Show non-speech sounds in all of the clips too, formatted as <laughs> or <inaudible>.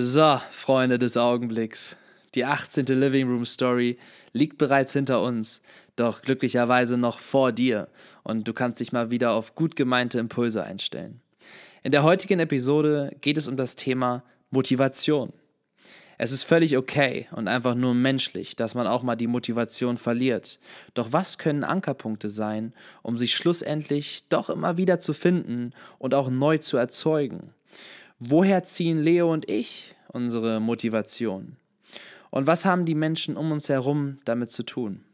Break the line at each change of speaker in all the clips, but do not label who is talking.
So, Freunde des Augenblicks. Die 18. Living Room Story liegt bereits hinter uns, doch glücklicherweise noch vor dir und du kannst dich mal wieder auf gut gemeinte Impulse einstellen. In der heutigen Episode geht es um das Thema Motivation. Es ist völlig okay und einfach nur menschlich, dass man auch mal die Motivation verliert. Doch was können Ankerpunkte sein, um sich schlussendlich doch immer wieder zu finden und auch neu zu erzeugen? Woher ziehen Leo und ich unsere Motivation? Und was haben die Menschen um uns herum damit zu tun?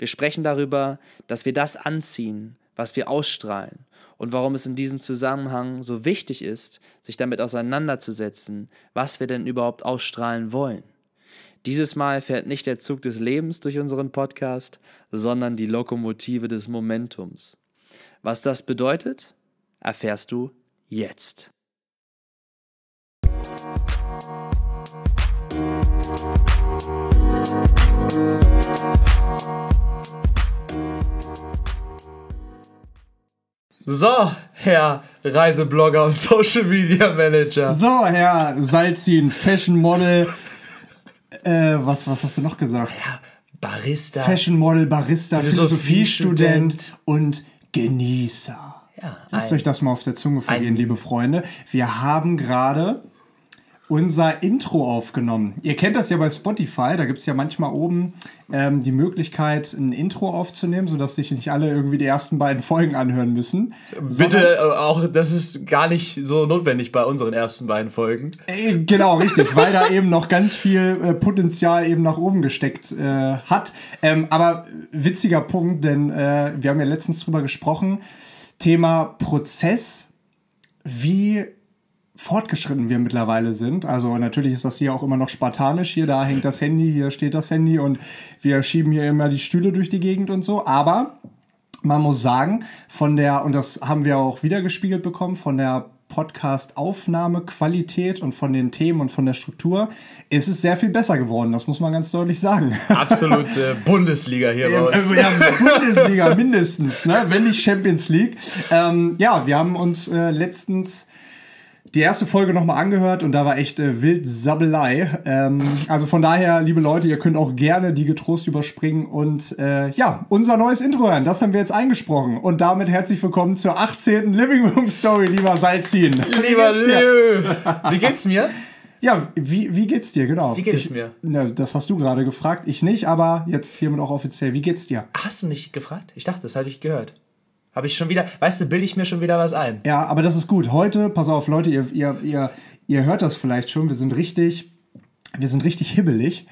Wir sprechen darüber, dass wir das anziehen, was wir ausstrahlen und warum es in diesem Zusammenhang so wichtig ist, sich damit auseinanderzusetzen, was wir denn überhaupt ausstrahlen wollen. Dieses Mal fährt nicht der Zug des Lebens durch unseren Podcast, sondern die Lokomotive des Momentums. Was das bedeutet, erfährst du jetzt. So, Herr Reiseblogger und <laughs> Social Media Manager.
So, Herr Salzin, Fashion Model. Äh, was, was hast du noch gesagt?
Ja, Barista.
Fashion Model, Barista, Philosophiestudent Philosophie und Genießer. Ja, Lasst euch das mal auf der Zunge vergehen, liebe Freunde. Wir haben gerade unser Intro aufgenommen. Ihr kennt das ja bei Spotify, da gibt es ja manchmal oben ähm, die Möglichkeit, ein Intro aufzunehmen, sodass sich nicht alle irgendwie die ersten beiden Folgen anhören müssen.
Bitte äh, auch, das ist gar nicht so notwendig bei unseren ersten beiden Folgen.
Äh, genau, richtig, weil da eben noch ganz viel äh, Potenzial eben nach oben gesteckt äh, hat. Ähm, aber witziger Punkt, denn äh, wir haben ja letztens drüber gesprochen, Thema Prozess. Wie fortgeschritten wir mittlerweile sind. Also natürlich ist das hier auch immer noch spartanisch. Hier, da hängt das Handy, hier steht das Handy und wir schieben hier immer die Stühle durch die Gegend und so. Aber man muss sagen, von der, und das haben wir auch wieder gespiegelt bekommen, von der Podcast-Aufnahmequalität und von den Themen und von der Struktur ist es sehr viel besser geworden. Das muss man ganz deutlich sagen.
Absolute Bundesliga hier bei uns.
Also ja, Bundesliga mindestens, ne? wenn nicht Champions League. Ähm, ja, wir haben uns äh, letztens die erste Folge nochmal angehört und da war echt äh, wild Sabbelei. Ähm, also von daher, liebe Leute, ihr könnt auch gerne die getrost überspringen und äh, ja, unser neues Intro hören. Das haben wir jetzt eingesprochen. Und damit herzlich willkommen zur 18. Living Room Story, lieber Salzin.
Lieber Lö. Wie geht's mir?
Ja, wie, wie geht's dir, genau?
Wie geht es mir?
Na, das hast du gerade gefragt, ich nicht, aber jetzt hiermit auch offiziell. Wie geht's dir?
Hast du nicht gefragt? Ich dachte, das hatte ich gehört. Habe ich schon wieder, weißt du, bilde ich mir schon wieder was ein.
Ja, aber das ist gut. Heute, pass auf, Leute, ihr, ihr, ihr, ihr hört das vielleicht schon, wir sind richtig, wir sind richtig hibbelig.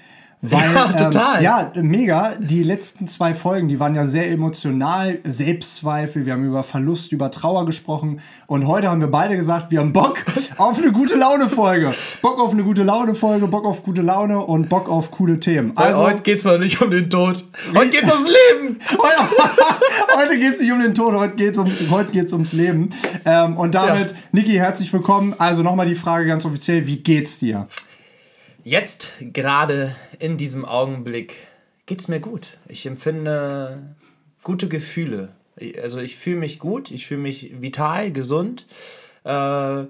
Weil, ja, total. Ähm, ja, mega. Die letzten zwei Folgen, die waren ja sehr emotional. Selbstzweifel, wir haben über Verlust, über Trauer gesprochen. Und heute haben wir beide gesagt, wir haben Bock <laughs> auf eine gute Laune-Folge. Bock auf eine gute Laune-Folge, Bock auf gute Laune und Bock auf coole Themen.
Also, heute geht's mal nicht um den Tod. Heute geht's ums Leben. <laughs>
heute geht's nicht um den Tod, heute geht's, um, heute geht's ums Leben. Ähm, und damit, ja. Niki, herzlich willkommen. Also nochmal die Frage ganz offiziell, wie geht's dir?
Jetzt gerade in diesem Augenblick geht es mir gut. Ich empfinde gute Gefühle. Also ich fühle mich gut, ich fühle mich vital, gesund. Äh,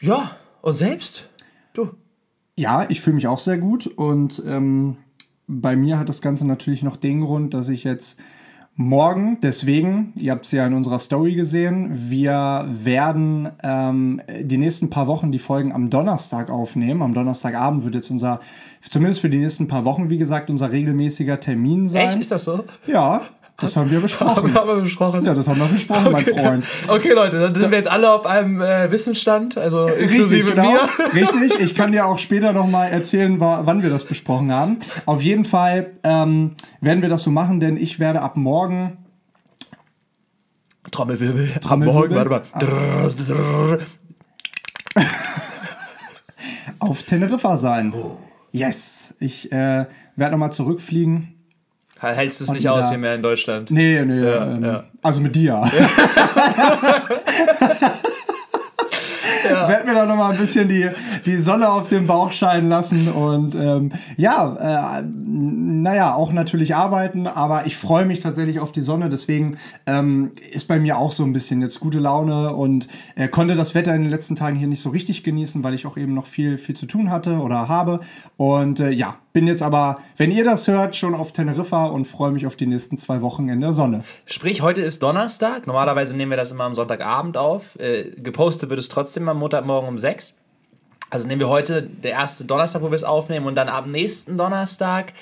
ja, und selbst? Du?
Ja, ich fühle mich auch sehr gut und ähm, bei mir hat das Ganze natürlich noch den Grund, dass ich jetzt morgen. Deswegen, ihr habt es ja in unserer Story gesehen, wir werden ähm, die nächsten paar Wochen die Folgen am Donnerstag aufnehmen. Am Donnerstagabend wird jetzt unser, zumindest für die nächsten paar Wochen, wie gesagt, unser regelmäßiger Termin sein.
Echt? Ist das so?
Ja. Das haben wir besprochen.
haben wir besprochen?
Ja, das haben wir besprochen, okay. mein Freund.
Okay, Leute, dann sind wir jetzt alle auf einem äh, Wissensstand, also inklusive Richtig, genau.
mir. <laughs> Richtig, ich kann dir auch später nochmal erzählen, wann wir das besprochen haben. Auf jeden Fall ähm, werden wir das so machen, denn ich werde ab morgen
Trommelwirbel. Trommelwirbel. Morgen, warte
mal. <laughs> auf Teneriffa sein. Oh. Yes. Ich äh, werde nochmal zurückfliegen
Hältst es nicht aus hier mehr in Deutschland?
Nee, nee. Ja, ähm, ja. Also mit dir. Ja. <laughs> <laughs> ja. Werd mir da noch mal ein bisschen die, die Sonne auf den Bauch scheinen lassen. Und ähm, ja, äh, naja, auch natürlich arbeiten, aber ich freue mich tatsächlich auf die Sonne. Deswegen ähm, ist bei mir auch so ein bisschen jetzt gute Laune und äh, konnte das Wetter in den letzten Tagen hier nicht so richtig genießen, weil ich auch eben noch viel, viel zu tun hatte oder habe. Und äh, ja, bin jetzt aber, wenn ihr das hört, schon auf Teneriffa und freue mich auf die nächsten zwei Wochen in der Sonne.
Sprich, heute ist Donnerstag. Normalerweise nehmen wir das immer am Sonntagabend auf. Äh, gepostet wird es trotzdem am Montagmorgen um sechs. Also nehmen wir heute der erste Donnerstag, wo wir es aufnehmen, und dann ab nächsten Donnerstag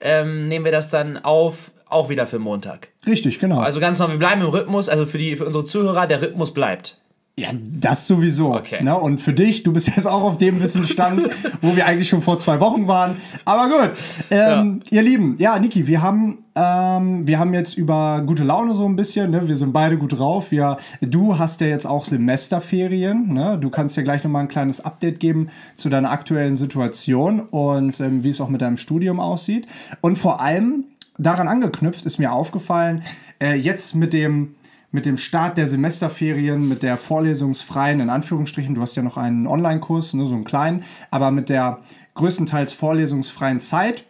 ähm, nehmen wir das dann auf, auch wieder für Montag.
Richtig, genau.
Also ganz normal, wir bleiben im Rhythmus. Also für, die, für unsere Zuhörer, der Rhythmus bleibt.
Ja, das sowieso.
Okay.
Ne? Und für dich, du bist jetzt auch auf dem Wissensstand, <laughs> wo wir eigentlich schon vor zwei Wochen waren. Aber gut, ähm, ja. ihr Lieben, ja, Niki, wir haben, ähm, wir haben jetzt über gute Laune so ein bisschen. Ne? Wir sind beide gut drauf. Wir, du hast ja jetzt auch Semesterferien. Ne? Du kannst dir gleich nochmal ein kleines Update geben zu deiner aktuellen Situation und ähm, wie es auch mit deinem Studium aussieht. Und vor allem daran angeknüpft ist mir aufgefallen, äh, jetzt mit dem mit dem Start der Semesterferien, mit der vorlesungsfreien, in Anführungsstrichen, du hast ja noch einen Online-Kurs, ne, so einen kleinen, aber mit der größtenteils vorlesungsfreien Zeit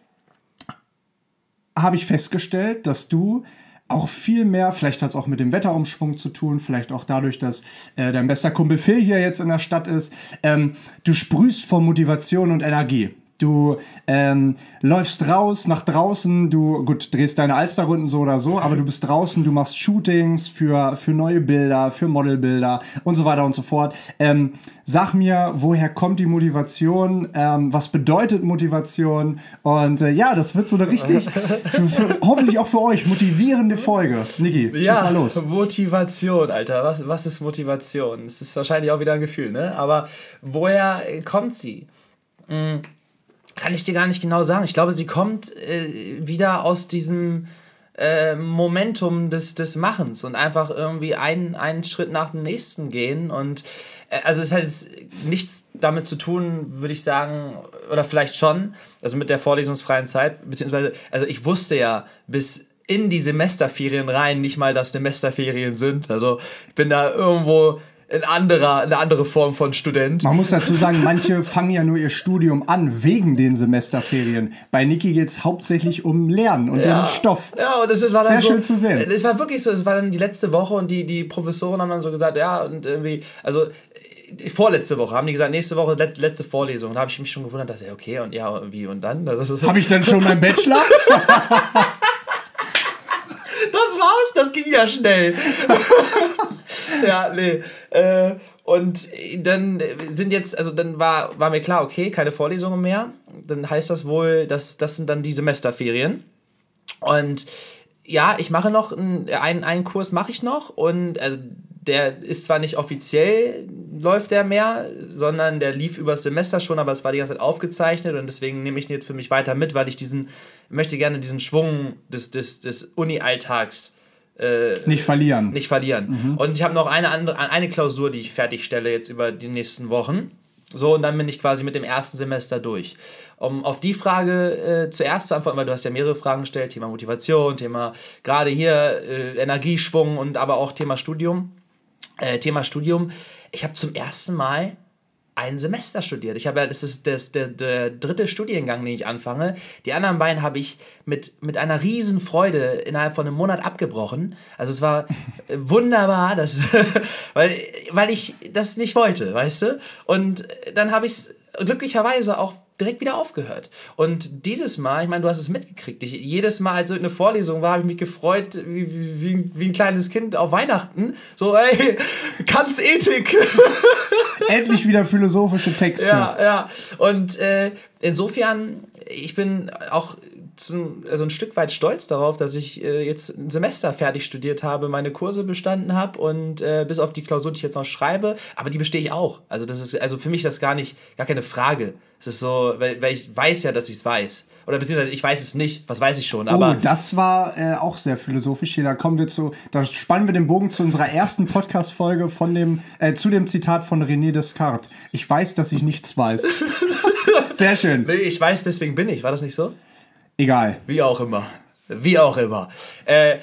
habe ich festgestellt, dass du auch viel mehr, vielleicht hat es auch mit dem Wetterumschwung zu tun, vielleicht auch dadurch, dass äh, dein bester Kumpel Phil hier jetzt in der Stadt ist, ähm, du sprühst vor Motivation und Energie. Du ähm, läufst raus nach draußen, du gut drehst deine Alsterrunden so oder so, aber du bist draußen, du machst Shootings für, für neue Bilder, für Modelbilder und so weiter und so fort. Ähm, sag mir, woher kommt die Motivation? Ähm, was bedeutet Motivation? Und äh, ja, das wird so eine richtig, <laughs> für, für, hoffentlich auch für euch, motivierende Folge. Niki,
schieß ja, mal los. Motivation, Alter. Was, was ist Motivation? Es ist wahrscheinlich auch wieder ein Gefühl, ne? Aber woher kommt sie? Hm kann ich dir gar nicht genau sagen. Ich glaube, sie kommt äh, wieder aus diesem äh, Momentum des, des Machens und einfach irgendwie einen, einen Schritt nach dem nächsten gehen. Und äh, also es hat jetzt nichts damit zu tun, würde ich sagen, oder vielleicht schon, also mit der vorlesungsfreien Zeit, beziehungsweise, also ich wusste ja bis in die Semesterferien rein nicht mal, dass Semesterferien sind. Also ich bin da irgendwo ein anderer, eine andere Form von Student.
Man muss dazu sagen, manche fangen ja nur ihr Studium an wegen den Semesterferien. Bei Niki geht es hauptsächlich um Lernen und ja. den Stoff.
Ja, und das war dann Sehr so, schön zu sehen. Es war wirklich so, es war dann die letzte Woche und die, die Professoren haben dann so gesagt, ja, und irgendwie, also vorletzte Woche haben die gesagt, nächste Woche letzte Vorlesung. Da habe ich mich schon gewundert, dass ja, okay, und ja, wie und dann?
Habe ich dann schon meinen Bachelor? <laughs> <laughs>
das war's, das ging ja schnell. <laughs> ja, nee. Äh, und dann sind jetzt, also dann war, war mir klar, okay, keine Vorlesungen mehr. Dann heißt das wohl, dass das sind dann die Semesterferien. Und ja, ich mache noch einen, einen Kurs mache ich noch und also der ist zwar nicht offiziell läuft der mehr, sondern der lief übers Semester schon, aber es war die ganze Zeit aufgezeichnet und deswegen nehme ich ihn jetzt für mich weiter mit, weil ich diesen möchte gerne diesen Schwung des, des, des Uni-Alltags
äh, nicht verlieren.
Nicht verlieren. Mhm. Und ich habe noch eine andere, eine Klausur, die ich fertigstelle jetzt über die nächsten Wochen. So, und dann bin ich quasi mit dem ersten Semester durch. Um auf die Frage äh, zuerst zu antworten, weil du hast ja mehrere Fragen gestellt, Thema Motivation, Thema gerade hier äh, Energieschwung und aber auch Thema Studium. Äh, Thema Studium. Ich habe zum ersten Mal ein Semester studiert. Ich habe ja, das ist das, der, der dritte Studiengang, den ich anfange. Die anderen beiden habe ich mit, mit einer riesen Freude innerhalb von einem Monat abgebrochen. Also es war <laughs> wunderbar, das, <laughs> weil, weil ich das nicht wollte, weißt du? Und dann habe ich es glücklicherweise auch direkt wieder aufgehört. Und dieses Mal, ich meine, du hast es mitgekriegt, ich, jedes Mal, als irgendeine Vorlesung war, habe ich mich gefreut, wie, wie, wie ein kleines Kind auf Weihnachten. So, ey, <laughs> Kants Ethik. <laughs>
Endlich wieder philosophische Texte.
Ja, ja. Und äh, insofern, ich bin auch also ein Stück weit stolz darauf, dass ich äh, jetzt ein Semester fertig studiert habe, meine Kurse bestanden habe und äh, bis auf die Klausur, die ich jetzt noch schreibe, aber die bestehe ich auch. Also das ist also für mich das gar nicht gar keine Frage. Es ist so, weil, weil ich weiß ja, dass ich es weiß. Oder beziehungsweise ich weiß es nicht, was weiß ich schon. Aber
oh, das war äh, auch sehr philosophisch hier. Da kommen wir zu, da spannen wir den Bogen zu unserer ersten Podcast-Folge von dem, äh, zu dem Zitat von René Descartes. Ich weiß, dass ich nichts weiß. <laughs> Sehr schön.
Ich weiß, deswegen bin ich. War das nicht so?
Egal.
Wie auch immer. Wie auch immer. Äh,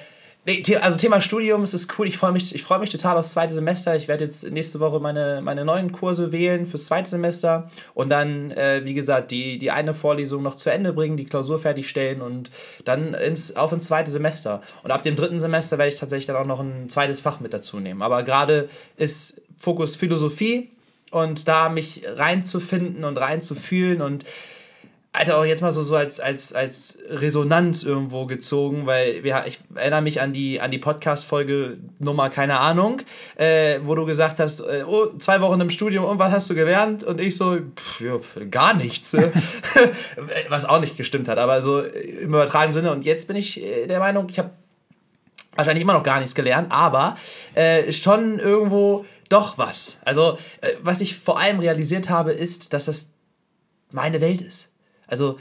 Nee, also Thema Studium, es ist cool. Ich freue mich, freu mich total aufs zweite Semester. Ich werde jetzt nächste Woche meine, meine neuen Kurse wählen fürs zweite Semester und dann, äh, wie gesagt, die, die eine Vorlesung noch zu Ende bringen, die Klausur fertigstellen und dann ins, auf ins zweite Semester. Und ab dem dritten Semester werde ich tatsächlich dann auch noch ein zweites Fach mit dazu nehmen. Aber gerade ist Fokus Philosophie und da mich reinzufinden und reinzufühlen und Alter, auch jetzt mal so, so als, als, als Resonanz irgendwo gezogen, weil wir, ich erinnere mich an die, an die Podcast-Folge Nummer, keine Ahnung, äh, wo du gesagt hast, äh, oh, zwei Wochen im Studium und was hast du gelernt? Und ich so, pff, ja, gar nichts. <laughs> was auch nicht gestimmt hat, aber so im übertragenen Sinne. Und jetzt bin ich äh, der Meinung, ich habe wahrscheinlich immer noch gar nichts gelernt, aber äh, schon irgendwo doch was. Also, äh, was ich vor allem realisiert habe, ist, dass das meine Welt ist. Also,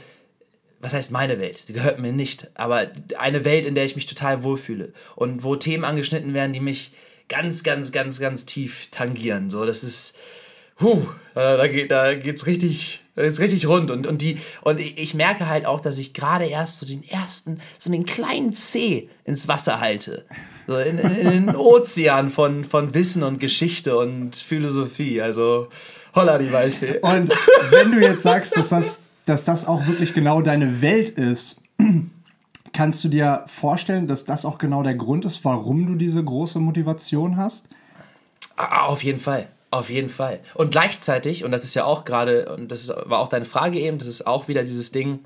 was heißt meine Welt? Sie gehört mir nicht, aber eine Welt, in der ich mich total wohlfühle und wo Themen angeschnitten werden, die mich ganz, ganz, ganz, ganz tief tangieren. So, das ist, huh, da geht, da geht's richtig, ist richtig rund und, und die, und ich merke halt auch, dass ich gerade erst so den ersten, so den kleinen C ins Wasser halte. So in, in, in den Ozean von, von Wissen und Geschichte und Philosophie. Also, holla die Waldfee.
Und wenn du jetzt sagst, dass das dass das auch wirklich genau deine Welt ist, <clears throat> kannst du dir vorstellen, dass das auch genau der Grund ist, warum du diese große Motivation hast?
Auf jeden Fall. Auf jeden Fall. Und gleichzeitig, und das ist ja auch gerade, und das war auch deine Frage eben, das ist auch wieder dieses Ding,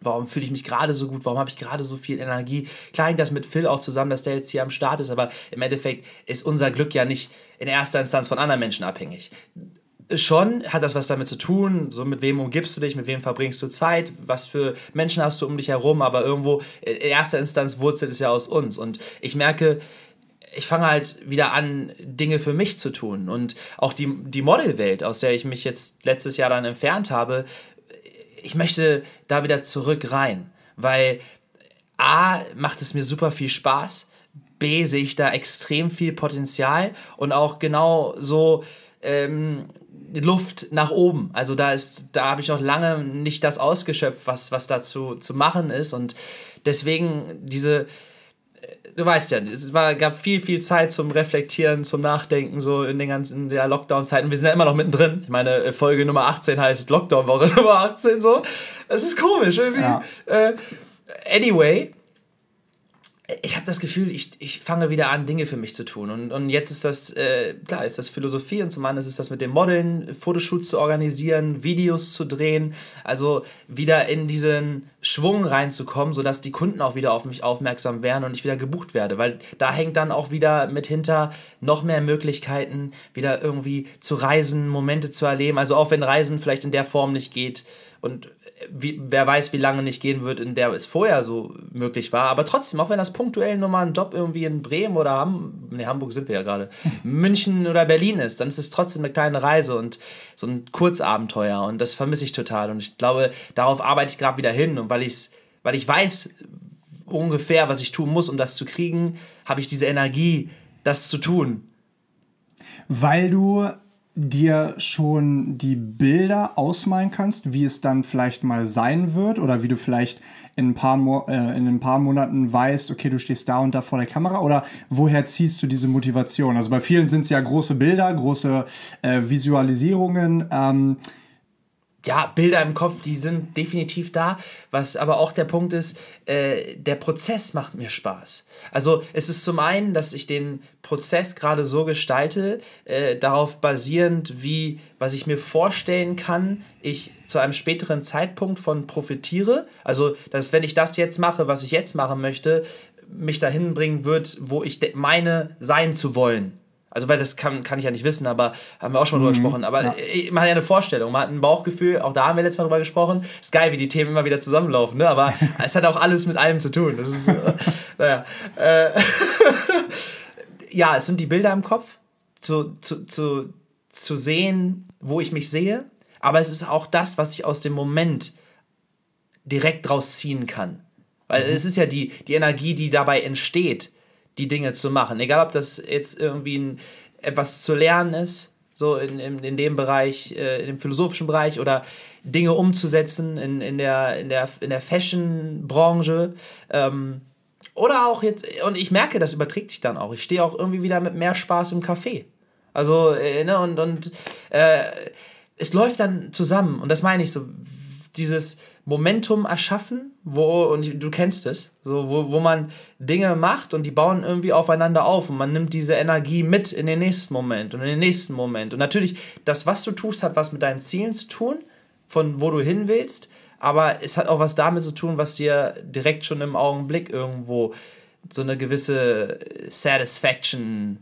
warum fühle ich mich gerade so gut, warum habe ich gerade so viel Energie. Klar hängt das mit Phil auch zusammen, dass der jetzt hier am Start ist, aber im Endeffekt ist unser Glück ja nicht in erster Instanz von anderen Menschen abhängig schon hat das was damit zu tun, so mit wem umgibst du dich, mit wem verbringst du Zeit, was für Menschen hast du um dich herum, aber irgendwo in erster Instanz wurzelt es ja aus uns. Und ich merke, ich fange halt wieder an, Dinge für mich zu tun. Und auch die, die Modelwelt, aus der ich mich jetzt letztes Jahr dann entfernt habe, ich möchte da wieder zurück rein. Weil A, macht es mir super viel Spaß, B, sehe ich da extrem viel Potenzial und auch genau so ähm, Luft nach oben. Also da ist, da habe ich noch lange nicht das ausgeschöpft, was, was dazu zu machen ist. Und deswegen diese, äh, du weißt ja, es war, gab viel, viel Zeit zum Reflektieren, zum Nachdenken, so in den ganzen Lockdown-Zeiten. Wir sind ja immer noch mittendrin. Ich meine, äh, Folge Nummer 18 heißt Lockdown-Woche <laughs> Nummer 18, so. Es ist komisch irgendwie. Ja. Äh, anyway, ich habe das Gefühl, ich, ich fange wieder an, Dinge für mich zu tun. Und, und jetzt ist das, äh, klar, ist das Philosophie und zum anderen ist es das mit dem Modeln, Fotoshoots zu organisieren, Videos zu drehen, also wieder in diesen Schwung reinzukommen, sodass die Kunden auch wieder auf mich aufmerksam werden und ich wieder gebucht werde. Weil da hängt dann auch wieder mit hinter noch mehr Möglichkeiten, wieder irgendwie zu reisen, Momente zu erleben. Also auch wenn Reisen vielleicht in der Form nicht geht, und wie, wer weiß, wie lange nicht gehen wird, in der es vorher so möglich war. Aber trotzdem, auch wenn das punktuell nur mal ein Job irgendwie in Bremen oder Ham nee, Hamburg sind wir ja gerade, <laughs> München oder Berlin ist, dann ist es trotzdem eine kleine Reise und so ein Kurzabenteuer. Und das vermisse ich total. Und ich glaube, darauf arbeite ich gerade wieder hin. Und weil, ich's, weil ich weiß ungefähr, was ich tun muss, um das zu kriegen, habe ich diese Energie, das zu tun.
Weil du dir schon die Bilder ausmalen kannst, wie es dann vielleicht mal sein wird oder wie du vielleicht in ein paar, Mo äh, in ein paar Monaten weißt, okay, du stehst da und da vor der Kamera oder woher ziehst du diese Motivation? Also bei vielen sind es ja große Bilder, große äh, Visualisierungen. Ähm,
ja, Bilder im Kopf, die sind definitiv da. Was aber auch der Punkt ist, äh, der Prozess macht mir Spaß. Also es ist zum einen, dass ich den Prozess gerade so gestalte, äh, darauf basierend, wie, was ich mir vorstellen kann, ich zu einem späteren Zeitpunkt von profitiere. Also, dass wenn ich das jetzt mache, was ich jetzt machen möchte, mich dahin bringen wird, wo ich meine sein zu wollen. Also, weil das kann, kann ich ja nicht wissen, aber haben wir auch schon mal mhm. drüber gesprochen. Aber ja. Man hat ja eine Vorstellung, man hat ein Bauchgefühl, auch da haben wir letztes Mal drüber gesprochen. Ist geil, wie die Themen immer wieder zusammenlaufen, ne? Aber <laughs> es hat auch alles mit allem zu tun. Das ist, äh, <laughs> naja. Äh, <laughs> ja, es sind die Bilder im Kopf, zu, zu, zu, zu sehen, wo ich mich sehe. Aber es ist auch das, was ich aus dem Moment direkt draus ziehen kann. Weil mhm. es ist ja die, die Energie, die dabei entsteht die Dinge zu machen. Egal, ob das jetzt irgendwie ein, etwas zu lernen ist, so in, in, in dem Bereich, äh, in dem philosophischen Bereich oder Dinge umzusetzen in, in der, in der, in der Fashion-Branche ähm, oder auch jetzt, und ich merke, das überträgt sich dann auch. Ich stehe auch irgendwie wieder mit mehr Spaß im Café. Also, äh, ne, und, und äh, es läuft dann zusammen. Und das meine ich so, dieses Momentum erschaffen, wo, und du kennst es, so, wo, wo man Dinge macht und die bauen irgendwie aufeinander auf und man nimmt diese Energie mit in den nächsten Moment und in den nächsten Moment. Und natürlich, das, was du tust, hat was mit deinen Zielen zu tun, von wo du hin willst, aber es hat auch was damit zu tun, was dir direkt schon im Augenblick irgendwo so eine gewisse Satisfaction,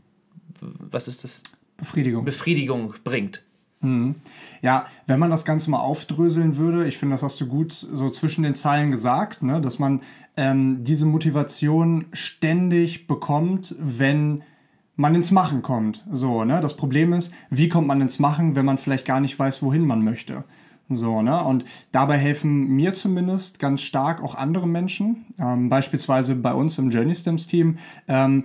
was ist das?
Befriedigung.
Befriedigung bringt.
Mhm. Ja, wenn man das Ganze mal aufdröseln würde, ich finde, das hast du gut so zwischen den Zeilen gesagt, ne, dass man ähm, diese Motivation ständig bekommt, wenn man ins Machen kommt. So, ne? Das Problem ist, wie kommt man ins Machen, wenn man vielleicht gar nicht weiß, wohin man möchte. So, ne? Und dabei helfen mir zumindest ganz stark auch andere Menschen. Ähm, beispielsweise bei uns im Journey Stems Team ähm,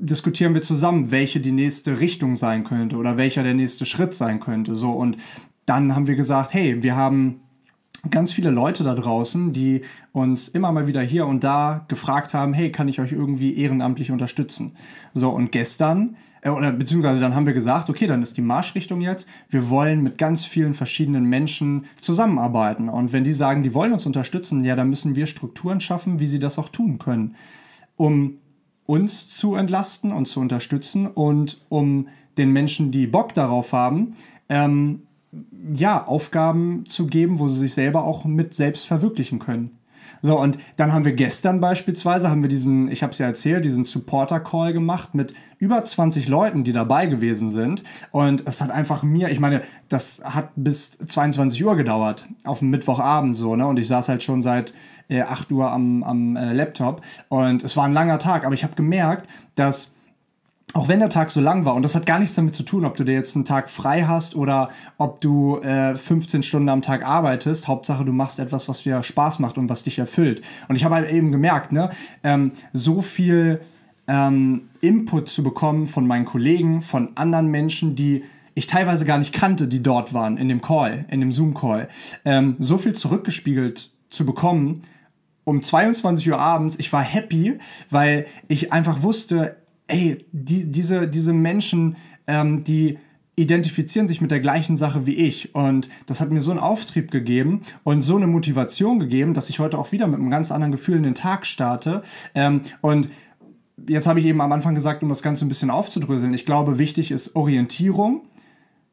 diskutieren wir zusammen, welche die nächste Richtung sein könnte oder welcher der nächste Schritt sein könnte. So, und dann haben wir gesagt, hey, wir haben ganz viele Leute da draußen, die uns immer mal wieder hier und da gefragt haben, hey, kann ich euch irgendwie ehrenamtlich unterstützen? So, und gestern äh, oder beziehungsweise dann haben wir gesagt, okay, dann ist die Marschrichtung jetzt, wir wollen mit ganz vielen verschiedenen Menschen zusammenarbeiten. Und wenn die sagen, die wollen uns unterstützen, ja, dann müssen wir Strukturen schaffen, wie sie das auch tun können, um uns zu entlasten und zu unterstützen und um den Menschen, die Bock darauf haben, ähm, ja, Aufgaben zu geben, wo sie sich selber auch mit selbst verwirklichen können. So, und dann haben wir gestern beispielsweise, haben wir diesen, ich habe es ja erzählt, diesen Supporter-Call gemacht mit über 20 Leuten, die dabei gewesen sind. Und es hat einfach mir, ich meine, das hat bis 22 Uhr gedauert, auf dem Mittwochabend so, ne? Und ich saß halt schon seit äh, 8 Uhr am, am äh, Laptop. Und es war ein langer Tag, aber ich habe gemerkt, dass auch wenn der Tag so lang war, und das hat gar nichts damit zu tun, ob du dir jetzt einen Tag frei hast oder ob du äh, 15 Stunden am Tag arbeitest, Hauptsache du machst etwas, was dir Spaß macht und was dich erfüllt. Und ich habe halt eben gemerkt, ne, ähm, so viel ähm, Input zu bekommen von meinen Kollegen, von anderen Menschen, die ich teilweise gar nicht kannte, die dort waren in dem Call, in dem Zoom-Call, ähm, so viel zurückgespiegelt zu bekommen, um 22 Uhr abends, ich war happy, weil ich einfach wusste, ey, die, diese, diese Menschen, ähm, die identifizieren sich mit der gleichen Sache wie ich. Und das hat mir so einen Auftrieb gegeben und so eine Motivation gegeben, dass ich heute auch wieder mit einem ganz anderen Gefühl in den Tag starte. Ähm, und jetzt habe ich eben am Anfang gesagt, um das Ganze ein bisschen aufzudröseln, ich glaube, wichtig ist Orientierung.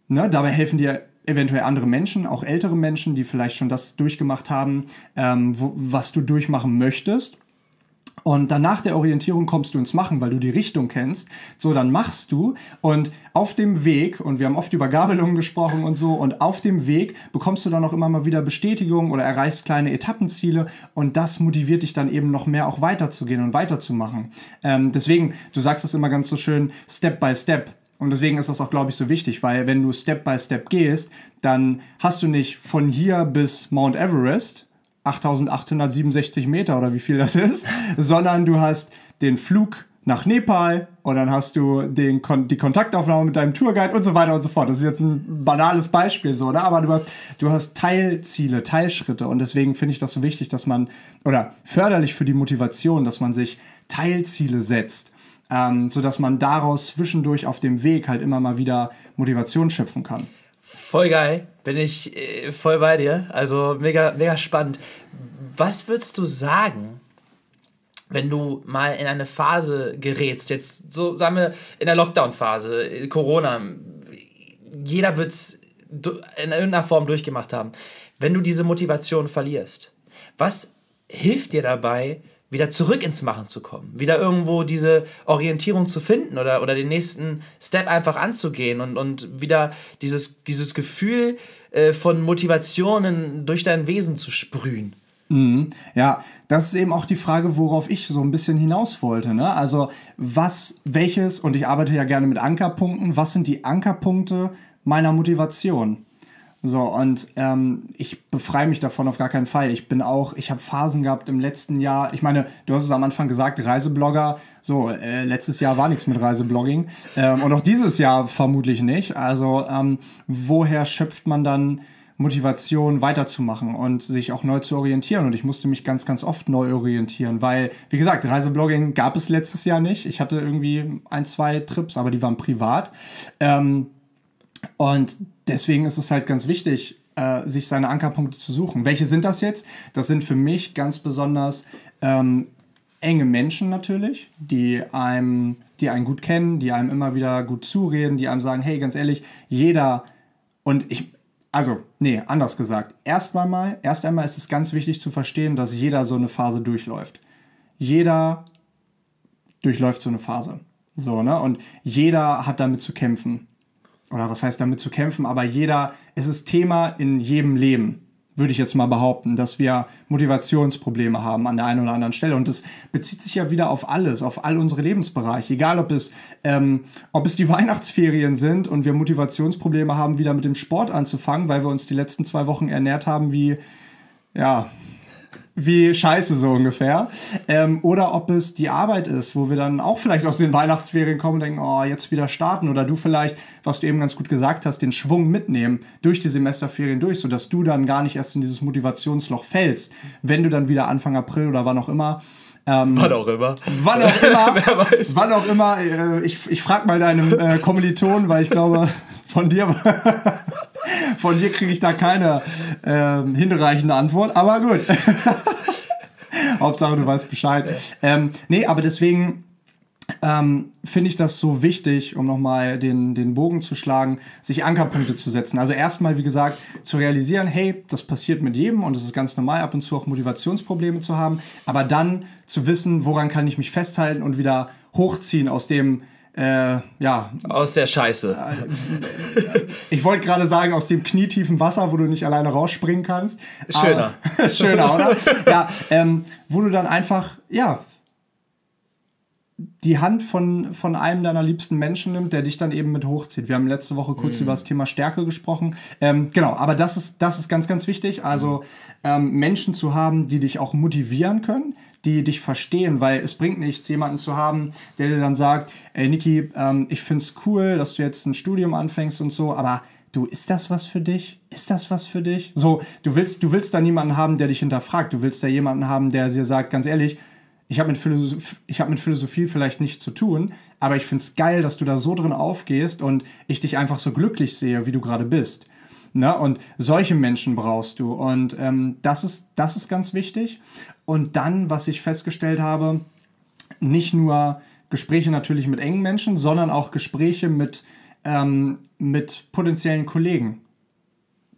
Ne? Dabei helfen dir eventuell andere Menschen, auch ältere Menschen, die vielleicht schon das durchgemacht haben, ähm, wo, was du durchmachen möchtest. Und dann nach der Orientierung kommst du ins Machen, weil du die Richtung kennst. So, dann machst du und auf dem Weg, und wir haben oft über Gabelungen gesprochen und so, und auf dem Weg bekommst du dann auch immer mal wieder Bestätigung oder erreichst kleine Etappenziele und das motiviert dich dann eben noch mehr auch weiterzugehen und weiterzumachen. Ähm, deswegen, du sagst es immer ganz so schön, Step by Step. Und deswegen ist das auch, glaube ich, so wichtig, weil wenn du Step by Step gehst, dann hast du nicht von hier bis Mount Everest, 8867 Meter oder wie viel das ist, <laughs> sondern du hast den Flug nach Nepal und dann hast du den, die Kontaktaufnahme mit deinem Tourguide und so weiter und so fort. Das ist jetzt ein banales Beispiel so, ne? aber du hast, du hast Teilziele, Teilschritte und deswegen finde ich das so wichtig, dass man, oder förderlich für die Motivation, dass man sich Teilziele setzt, ähm, sodass man daraus zwischendurch auf dem Weg halt immer mal wieder Motivation schöpfen kann.
Voll geil, bin ich äh, voll bei dir. Also mega, mega spannend. Was würdest du sagen, wenn du mal in eine Phase gerätst, jetzt so sagen wir in der Lockdown-Phase, Corona, jeder wird es in irgendeiner Form durchgemacht haben. Wenn du diese Motivation verlierst, was hilft dir dabei, wieder zurück ins Machen zu kommen, wieder irgendwo diese Orientierung zu finden oder, oder den nächsten Step einfach anzugehen und, und wieder dieses, dieses Gefühl äh, von Motivationen durch dein Wesen zu sprühen.
Mhm. Ja, das ist eben auch die Frage, worauf ich so ein bisschen hinaus wollte. Ne? Also, was, welches, und ich arbeite ja gerne mit Ankerpunkten, was sind die Ankerpunkte meiner Motivation? So, und ähm, ich befreie mich davon auf gar keinen Fall. Ich bin auch, ich habe Phasen gehabt im letzten Jahr. Ich meine, du hast es am Anfang gesagt, Reiseblogger. So, äh, letztes Jahr war nichts mit Reiseblogging. Ähm, und auch dieses Jahr vermutlich nicht. Also, ähm, woher schöpft man dann Motivation weiterzumachen und sich auch neu zu orientieren. Und ich musste mich ganz, ganz oft neu orientieren, weil, wie gesagt, Reiseblogging gab es letztes Jahr nicht. Ich hatte irgendwie ein, zwei Trips, aber die waren privat. Ähm, und deswegen ist es halt ganz wichtig, äh, sich seine Ankerpunkte zu suchen. Welche sind das jetzt? Das sind für mich ganz besonders ähm, enge Menschen natürlich, die einem, die einen gut kennen, die einem immer wieder gut zureden, die einem sagen, hey, ganz ehrlich, jeder und ich, also, nee, anders gesagt. Erst einmal, erst einmal ist es ganz wichtig zu verstehen, dass jeder so eine Phase durchläuft. Jeder durchläuft so eine Phase. So, ne? Und jeder hat damit zu kämpfen. Oder was heißt damit zu kämpfen? Aber jeder, es ist Thema in jedem Leben würde ich jetzt mal behaupten, dass wir Motivationsprobleme haben an der einen oder anderen Stelle. Und das bezieht sich ja wieder auf alles, auf all unsere Lebensbereiche. Egal, ob es, ähm, ob es die <laughs> Weihnachtsferien sind und wir Motivationsprobleme haben, wieder mit dem Sport anzufangen, weil wir uns die letzten zwei Wochen ernährt haben wie, ja, wie scheiße so ungefähr. Ähm, oder ob es die Arbeit ist, wo wir dann auch vielleicht aus den Weihnachtsferien kommen und denken, oh, jetzt wieder starten. Oder du vielleicht, was du eben ganz gut gesagt hast, den Schwung mitnehmen durch die Semesterferien durch, sodass du dann gar nicht erst in dieses Motivationsloch fällst, wenn du dann wieder Anfang April oder wann auch immer
ähm, wann auch immer.
Wann auch immer. <laughs> Wer weiß. Wann auch immer. Äh, ich, ich frage mal deinem äh, Kommiliton, weil ich glaube, von dir <laughs> <laughs> Von dir kriege ich da keine äh, hinreichende Antwort, aber gut. <laughs> Hauptsache, du weißt Bescheid. Ähm, nee, aber deswegen ähm, finde ich das so wichtig, um nochmal den, den Bogen zu schlagen, sich Ankerpunkte zu setzen. Also erstmal, wie gesagt, zu realisieren, hey, das passiert mit jedem und es ist ganz normal, ab und zu auch Motivationsprobleme zu haben, aber dann zu wissen, woran kann ich mich festhalten und wieder hochziehen aus dem, äh, ja.
Aus der Scheiße.
Ich wollte gerade sagen, aus dem knietiefen Wasser, wo du nicht alleine rausspringen kannst.
Schöner.
Aber, <laughs> schöner, oder? ja, ähm, wo du dann einfach, ja, die Hand von, von einem deiner liebsten Menschen nimmt, der dich dann eben mit hochzieht. Wir haben letzte Woche kurz mm. über das Thema Stärke gesprochen. Ähm, genau, aber das ist, das ist ganz, ganz wichtig. Also ähm, Menschen zu haben, die dich auch motivieren können, die dich verstehen, weil es bringt nichts, jemanden zu haben, der dir dann sagt, ey Niki, ähm, ich find's cool, dass du jetzt ein Studium anfängst und so, aber du, ist das was für dich? Ist das was für dich? So, du willst, du willst da niemanden haben, der dich hinterfragt. Du willst da jemanden haben, der dir sagt, ganz ehrlich, ich habe mit, hab mit Philosophie vielleicht nichts zu tun, aber ich finde es geil, dass du da so drin aufgehst und ich dich einfach so glücklich sehe, wie du gerade bist. Ne? Und solche Menschen brauchst du. Und ähm, das, ist, das ist ganz wichtig. Und dann, was ich festgestellt habe, nicht nur Gespräche natürlich mit engen Menschen, sondern auch Gespräche mit, ähm, mit potenziellen Kollegen,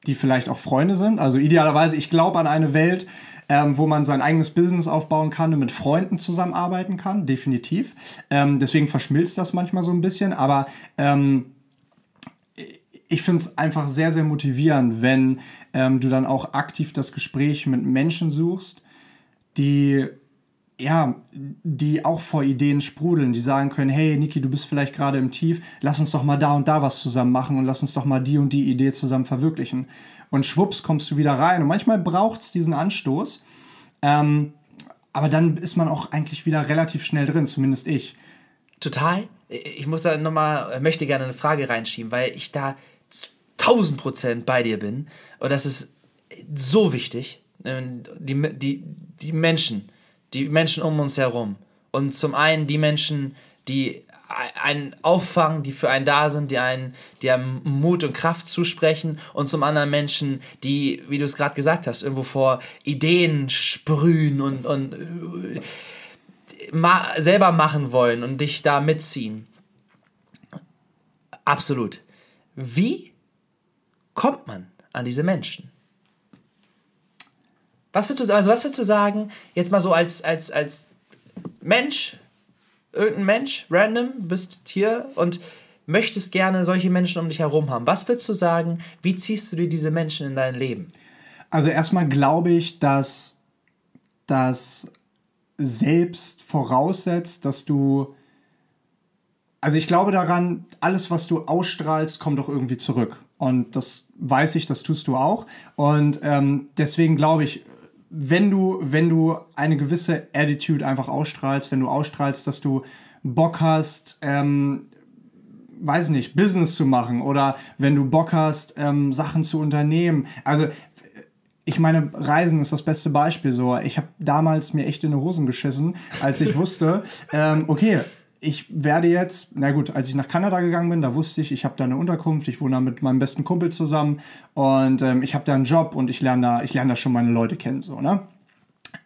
die vielleicht auch Freunde sind. Also idealerweise, ich glaube an eine Welt, ähm, wo man sein eigenes Business aufbauen kann und mit Freunden zusammenarbeiten kann, definitiv. Ähm, deswegen verschmilzt das manchmal so ein bisschen, aber ähm, ich finde es einfach sehr, sehr motivierend, wenn ähm, du dann auch aktiv das Gespräch mit Menschen suchst, die ja, die auch vor Ideen sprudeln, die sagen können, hey Niki, du bist vielleicht gerade im Tief, lass uns doch mal da und da was zusammen machen und lass uns doch mal die und die Idee zusammen verwirklichen. Und schwupps kommst du wieder rein. Und manchmal braucht es diesen Anstoß, ähm, aber dann ist man auch eigentlich wieder relativ schnell drin, zumindest ich.
Total. Ich muss da nochmal, möchte gerne eine Frage reinschieben, weil ich da 1000 Prozent bei dir bin. Und das ist so wichtig. Die, die, die Menschen, die Menschen um uns herum. Und zum einen die Menschen, die einen auffangen, die für einen da sind, die einen, die einem Mut und Kraft zusprechen und zum anderen Menschen, die, wie du es gerade gesagt hast, irgendwo vor Ideen sprühen und, und ma selber machen wollen und dich da mitziehen. Absolut. Wie kommt man an diese Menschen? Was würdest du, also was würdest du sagen, jetzt mal so als, als, als Mensch, irgendein Mensch, random, bist hier und möchtest gerne solche Menschen um dich herum haben. Was würdest du sagen, wie ziehst du dir diese Menschen in dein Leben?
Also erstmal glaube ich, dass das selbst voraussetzt, dass du also ich glaube daran, alles, was du ausstrahlst, kommt auch irgendwie zurück. Und das weiß ich, das tust du auch. Und ähm, deswegen glaube ich, wenn du, wenn du eine gewisse Attitude einfach ausstrahlst, wenn du ausstrahlst, dass du Bock hast, ähm, weiß nicht, Business zu machen oder wenn du Bock hast, ähm, Sachen zu unternehmen. Also ich meine, Reisen ist das beste Beispiel. So, ich habe damals mir echt in die Hosen geschissen, als ich wusste, <laughs> ähm, okay, ich werde jetzt, na gut, als ich nach Kanada gegangen bin, da wusste ich, ich habe da eine Unterkunft, ich wohne da mit meinem besten Kumpel zusammen und ähm, ich habe da einen Job und ich lerne da, ich lerne da schon meine Leute kennen, so, ne?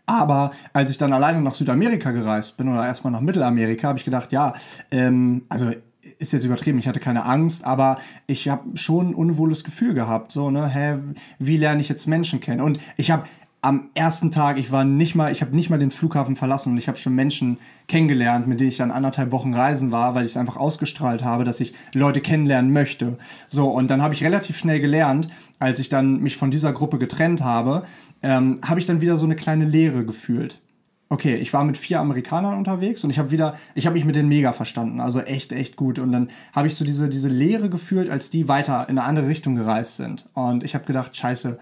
Aber als ich dann alleine nach Südamerika gereist bin oder erstmal nach Mittelamerika, habe ich gedacht, ja, ähm, also ist jetzt übertrieben, ich hatte keine Angst, aber ich habe schon ein unwohles Gefühl gehabt, so, ne, hä, wie lerne ich jetzt Menschen kennen? Und ich habe am ersten Tag, ich war nicht mal, ich habe nicht mal den Flughafen verlassen und ich habe schon Menschen kennengelernt, mit denen ich dann anderthalb Wochen reisen war, weil ich es einfach ausgestrahlt habe, dass ich Leute kennenlernen möchte. So, und dann habe ich relativ schnell gelernt, als ich dann mich von dieser Gruppe getrennt habe, ähm, habe ich dann wieder so eine kleine Leere gefühlt. Okay, ich war mit vier Amerikanern unterwegs und ich habe wieder, ich habe mich mit denen mega verstanden, also echt, echt gut. Und dann habe ich so diese, diese Leere gefühlt, als die weiter in eine andere Richtung gereist sind. Und ich habe gedacht, scheiße,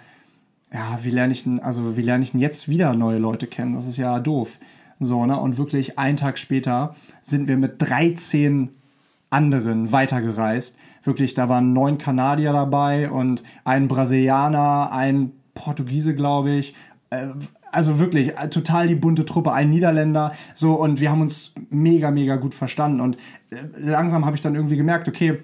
ja, wie lerne ich denn, also wie lerne ich denn jetzt wieder neue Leute kennen? Das ist ja doof. So, ne? Und wirklich einen Tag später sind wir mit 13 anderen weitergereist. Wirklich, da waren neun Kanadier dabei und ein Brasilianer, ein Portugiese, glaube ich. Äh, also wirklich, äh, total die bunte Truppe, ein Niederländer. So, und wir haben uns mega, mega gut verstanden. Und äh, langsam habe ich dann irgendwie gemerkt, okay,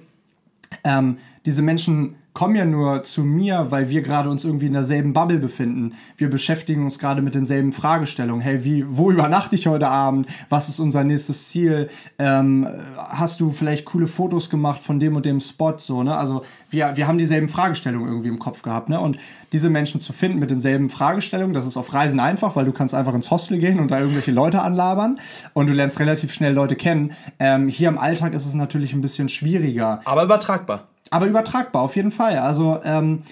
ähm, diese Menschen kommen ja nur zu mir, weil wir gerade uns irgendwie in derselben Bubble befinden. Wir beschäftigen uns gerade mit denselben Fragestellungen. Hey, wie, wo <laughs> übernachte ich heute Abend? Was ist unser nächstes Ziel? Ähm, hast du vielleicht coole Fotos gemacht von dem und dem Spot? So, ne? Also wir, wir haben dieselben Fragestellungen irgendwie im Kopf gehabt. Ne? Und diese Menschen zu finden mit denselben Fragestellungen, das ist auf Reisen einfach, weil du kannst einfach ins Hostel gehen und da irgendwelche Leute anlabern und du lernst relativ schnell Leute kennen. Ähm, hier im Alltag ist es natürlich ein bisschen schwieriger.
Aber übertragbar
aber übertragbar auf jeden Fall. Also ähm,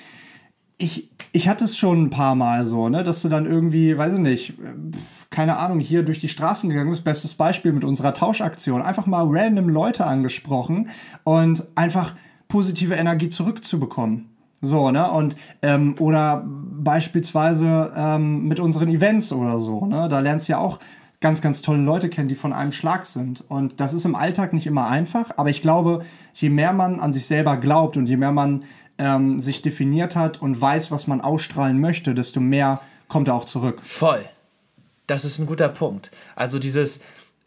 ich, ich hatte es schon ein paar Mal so, ne, dass du dann irgendwie, weiß ich nicht, keine Ahnung, hier durch die Straßen gegangen bist. Bestes Beispiel mit unserer Tauschaktion. Einfach mal random Leute angesprochen und einfach positive Energie zurückzubekommen. So, ne? Und, ähm, oder beispielsweise ähm, mit unseren Events oder so, ne? Da lernst du ja auch ganz, ganz tolle Leute kennen, die von einem Schlag sind. Und das ist im Alltag nicht immer einfach, aber ich glaube, je mehr man an sich selber glaubt und je mehr man ähm, sich definiert hat und weiß, was man ausstrahlen möchte, desto mehr kommt er auch zurück.
Voll. Das ist ein guter Punkt. Also dieses,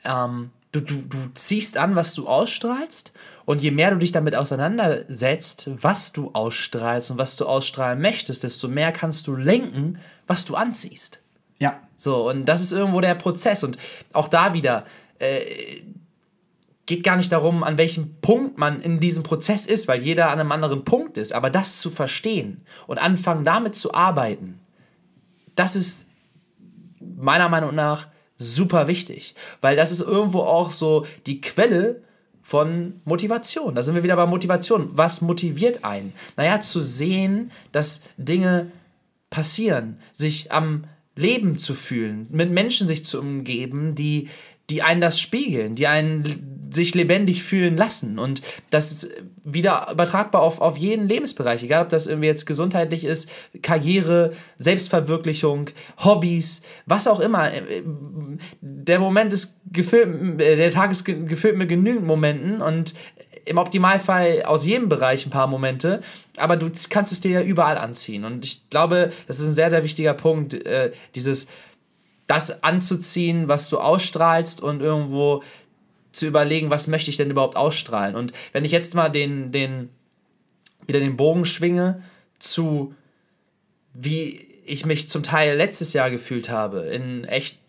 ähm, du, du, du ziehst an, was du ausstrahlst und je mehr du dich damit auseinandersetzt, was du ausstrahlst und was du ausstrahlen möchtest, desto mehr kannst du lenken, was du anziehst.
Ja.
So, und das ist irgendwo der Prozess. Und auch da wieder, äh, geht gar nicht darum, an welchem Punkt man in diesem Prozess ist, weil jeder an einem anderen Punkt ist. Aber das zu verstehen und anfangen damit zu arbeiten, das ist meiner Meinung nach super wichtig. Weil das ist irgendwo auch so die Quelle von Motivation. Da sind wir wieder bei Motivation. Was motiviert einen? Naja, zu sehen, dass Dinge passieren, sich am Leben zu fühlen, mit Menschen sich zu umgeben, die, die einen das spiegeln, die einen sich lebendig fühlen lassen. Und das ist wieder übertragbar auf, auf jeden Lebensbereich, egal ob das irgendwie jetzt gesundheitlich ist, Karriere, Selbstverwirklichung, Hobbys, was auch immer. Der Moment ist gefüllt, der Tag ist gefüllt mit genügend Momenten und im Optimalfall aus jedem Bereich ein paar Momente, aber du kannst es dir ja überall anziehen. Und ich glaube, das ist ein sehr, sehr wichtiger Punkt, äh, dieses, das anzuziehen, was du ausstrahlst und irgendwo zu überlegen, was möchte ich denn überhaupt ausstrahlen. Und wenn ich jetzt mal den, den, wieder den Bogen schwinge zu, wie ich mich zum Teil letztes Jahr gefühlt habe, in echt,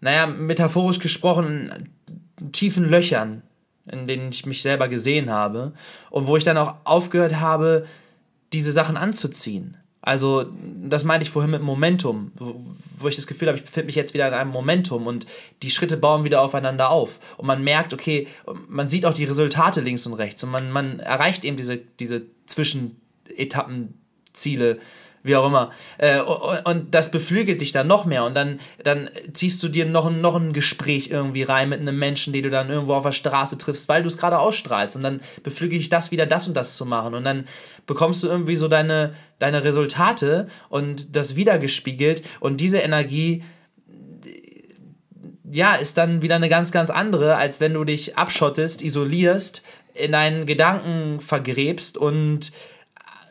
naja, metaphorisch gesprochen, tiefen Löchern, in denen ich mich selber gesehen habe und wo ich dann auch aufgehört habe, diese Sachen anzuziehen. Also, das meinte ich vorhin mit Momentum, wo ich das Gefühl habe, ich befinde mich jetzt wieder in einem Momentum und die Schritte bauen wieder aufeinander auf. Und man merkt, okay, man sieht auch die Resultate links und rechts und man, man erreicht eben diese, diese Zwischenetappenziele wie auch immer. Äh, und das beflügelt dich dann noch mehr und dann, dann ziehst du dir noch, noch ein Gespräch irgendwie rein mit einem Menschen, den du dann irgendwo auf der Straße triffst, weil du es gerade ausstrahlst und dann beflügelt dich das wieder, das und das zu machen und dann bekommst du irgendwie so deine, deine Resultate und das wiedergespiegelt und diese Energie ja, ist dann wieder eine ganz, ganz andere, als wenn du dich abschottest, isolierst, in deinen Gedanken vergräbst und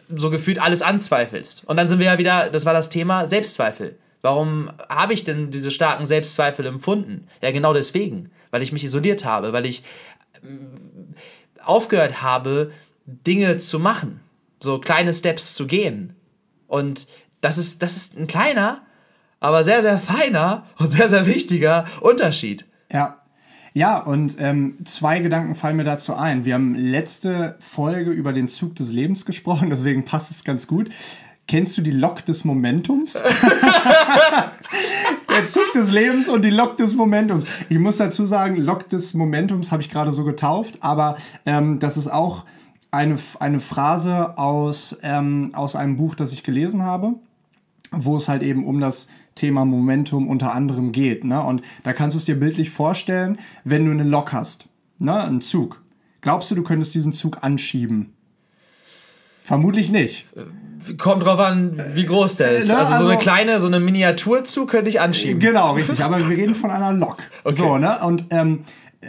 so gefühlt alles anzweifelst. Und dann sind wir ja wieder, das war das Thema Selbstzweifel. Warum habe ich denn diese starken Selbstzweifel empfunden? Ja, genau deswegen, weil ich mich isoliert habe, weil ich ähm, aufgehört habe, Dinge zu machen, so kleine Steps zu gehen. Und das ist, das ist ein kleiner, aber sehr, sehr feiner und sehr, sehr wichtiger Unterschied.
Ja. Ja, und ähm, zwei Gedanken fallen mir dazu ein. Wir haben letzte Folge über den Zug des Lebens gesprochen, <laughs> deswegen passt es ganz gut. Kennst du die Lok des Momentums? <laughs> Der Zug des Lebens und die Lok des Momentums. Ich muss dazu sagen, Lok des Momentums habe ich gerade so getauft, aber ähm, das ist auch eine, eine Phrase aus, ähm, aus einem Buch, das ich gelesen habe, wo es halt eben um das Thema Momentum unter anderem geht. Ne? Und da kannst du es dir bildlich vorstellen, wenn du eine Lok hast, ne? einen Zug. Glaubst du, du könntest diesen Zug anschieben? Vermutlich nicht.
Kommt drauf an, wie groß der ist.
Ne,
also, so
also-
eine kleine, so eine Miniaturzug könnte ich anschieben.
Genau, <laughs> richtig. Aber wir reden von einer Lok.
Okay.
So, ne? Und ähm, äh,